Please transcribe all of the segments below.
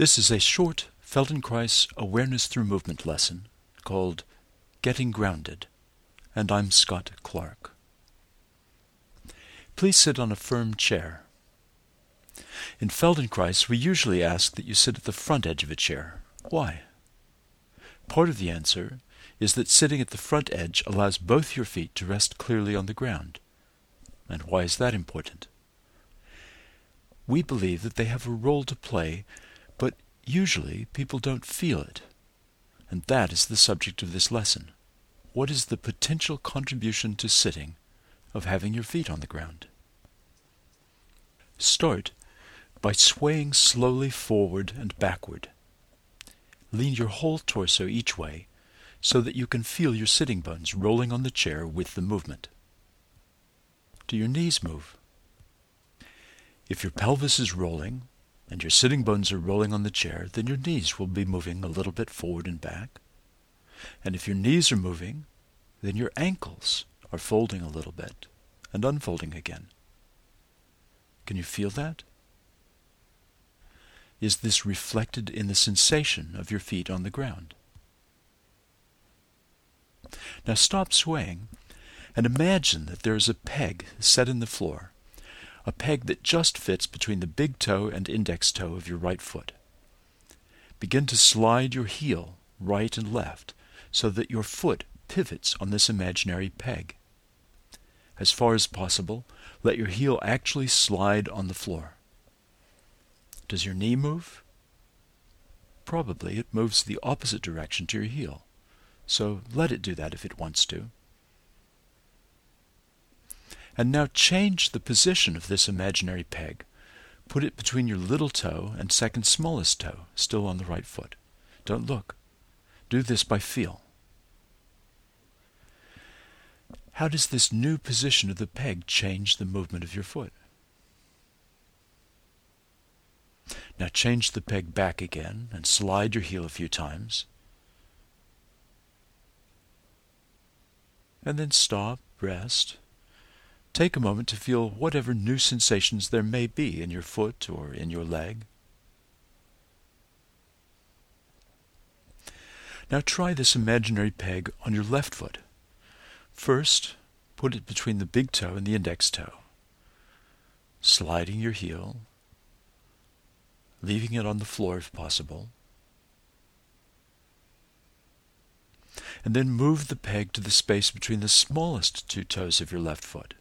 This is a short Feldenkrais awareness through movement lesson called Getting Grounded, and I'm Scott Clark. Please sit on a firm chair. In Feldenkrais, we usually ask that you sit at the front edge of a chair. Why? Part of the answer is that sitting at the front edge allows both your feet to rest clearly on the ground. And why is that important? We believe that they have a role to play, usually people don't feel it. And that is the subject of this lesson. What is the potential contribution to sitting of having your feet on the ground? Start by swaying slowly forward and backward. Lean your whole torso each way so that you can feel your sitting bones rolling on the chair with the movement. Do your knees move? If your pelvis is rolling and your sitting bones are rolling on the chair, then your knees will be moving a little bit forward and back. And if your knees are moving, then your ankles are folding a little bit and unfolding again. Can you feel that? Is this reflected in the sensation of your feet on the ground? Now stop swaying and imagine that there is a peg set in the floor, a peg that just fits between the big toe and index toe of your right foot. Begin to slide your heel right and left so that your foot pivots on this imaginary peg. As far as possible, let your heel actually slide on the floor. Does your knee move? Probably it moves the opposite direction to your heel. So let it do that if it wants to. And now change the position of this imaginary peg. Put it between your little toe and second smallest toe, still on the right foot. Don't look. Do this by feel. How does this new position of the peg change the movement of your foot? Now change the peg back again and slide your heel a few times. And then stop, rest. Take a moment to feel whatever new sensations there may be in your foot or in your leg. Now try this imaginary peg on your left foot. First, put it between the big toe and the index toe, sliding your heel, leaving it on the floor if possible. And then move the peg to the space between the smallest two toes of your left foot.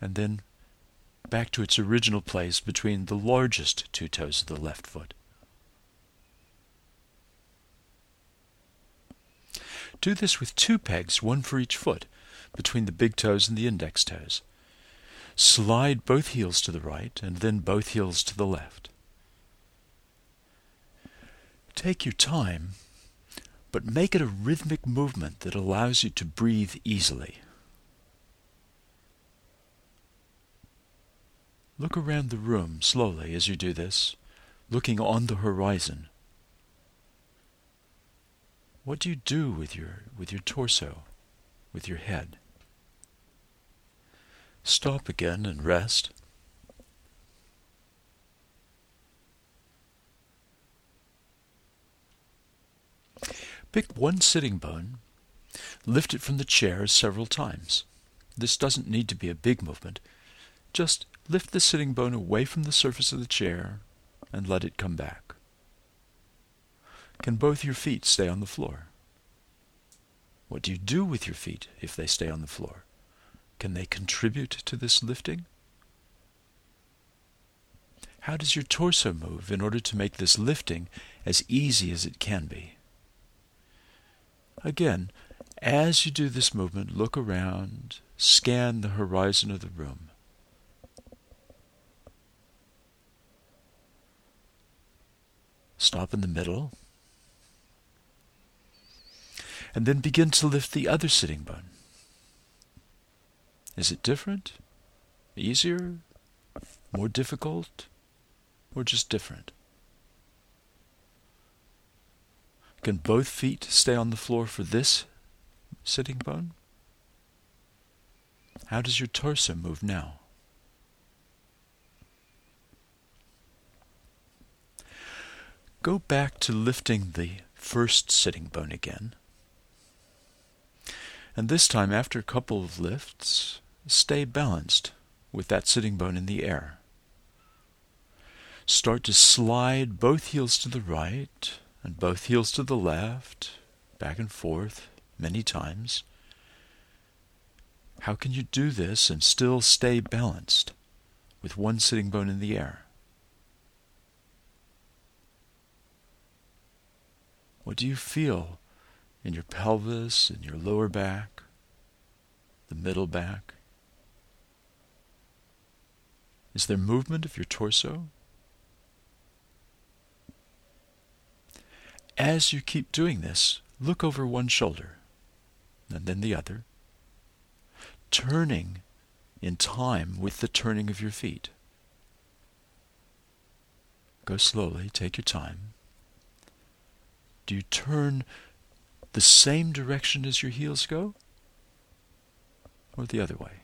And then back to its original place between the largest two toes of the left foot. Do this with two pegs, one for each foot, between the big toes and the index toes. Slide both heels to the right and then both heels to the left. Take your time, but make it a rhythmic movement that allows you to breathe easily. Look around the room slowly as you do this, looking on the horizon. What do you do with your, with your torso, with your head? Stop again and rest. Pick one sitting bone, lift it from the chair several times. This doesn't need to be a big movement. Just lift the sitting bone away from the surface of the chair and let it come back. Can both your feet stay on the floor? What do you do with your feet if they stay on the floor? Can they contribute to this lifting? How does your torso move in order to make this lifting as easy as it can be? Again, as you do this movement, look around, scan the horizon of the room. Stop in the middle and then begin to lift the other sitting bone. Is it different? Easier? More difficult? Or just different? Can both feet stay on the floor for this sitting bone? How does your torso move now? Go back to lifting the first sitting bone again. And this time, after a couple of lifts, stay balanced with that sitting bone in the air. Start to slide both heels to the right and both heels to the left, back and forth many times. How can you do this and still stay balanced with one sitting bone in the air? What do you feel in your pelvis, in your lower back, the middle back? Is there movement of your torso? As you keep doing this, look over one shoulder and then the other, turning in time with the turning of your feet. Go slowly, take your time. Do you turn the same direction as your heels go? Or the other way?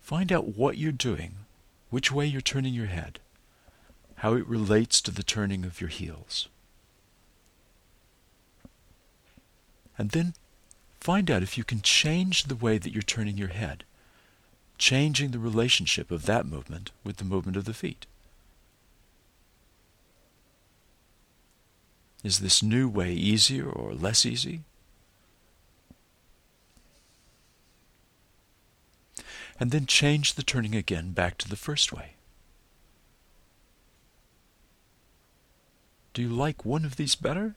Find out what you're doing, which way you're turning your head, how it relates to the turning of your heels. And then find out if you can change the way that you're turning your head, changing the relationship of that movement with the movement of the feet. Is this new way easier or less easy? and then change the turning again back to the first way. Do you like one of these better?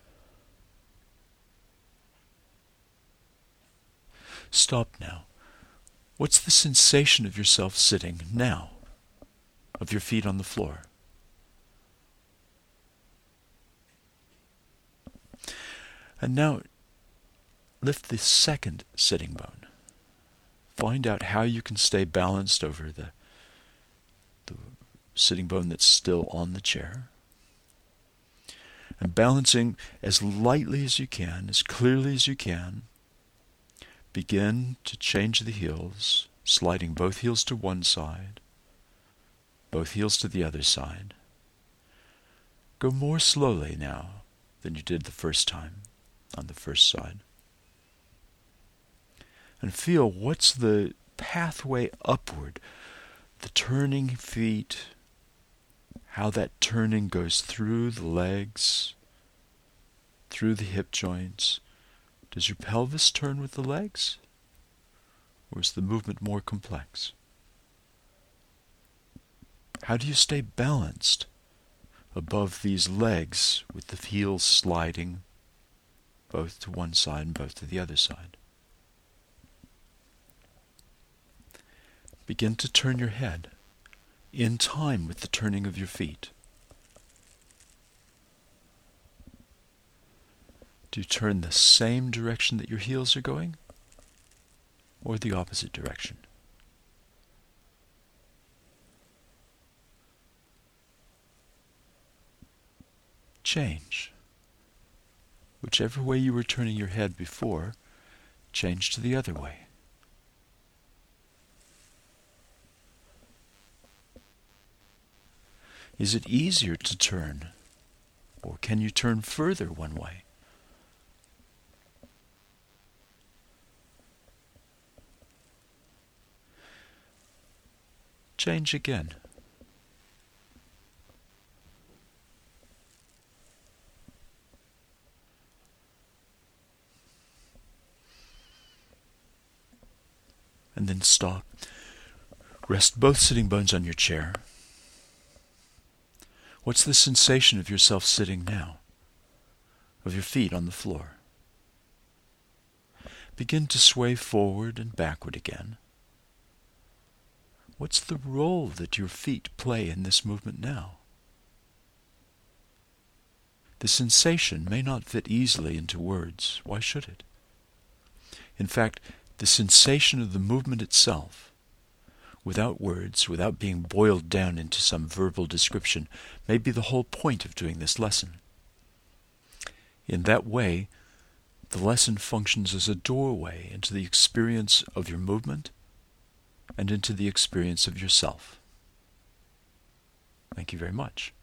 Stop now. What's the sensation of yourself sitting now, of your feet on the floor? And now lift the second sitting bone. Find out how you can stay balanced over the, the sitting bone that's still on the chair. And balancing as lightly as you can, as clearly as you can, begin to change the heels, sliding both heels to one side, both heels to the other side. Go more slowly now than you did the first time on the first side and feel what's the pathway upward, the turning feet, how that turning goes through the legs, through the hip joints. Does your pelvis turn with the legs? Or is the movement more complex? How do you stay balanced above these legs with the heels sliding both to one side and both to the other side? Begin to turn your head in time with the turning of your feet. Do you turn the same direction that your heels are going or the opposite direction? Change. Whichever way you were turning your head before, change to the other way. Is it easier to turn? Or can you turn further one way? Change again. And then stop. Rest both sitting bones on your chair. What's the sensation of yourself sitting now? Of your feet on the floor? Begin to sway forward and backward again. What's the role that your feet play in this movement now? The sensation may not fit easily into words. Why should it? In fact, the sensation of the movement itself without words, without being boiled down into some verbal description, may be the whole point of doing this lesson. In that way, the lesson functions as a doorway into the experience of your movement and into the experience of yourself. Thank you very much.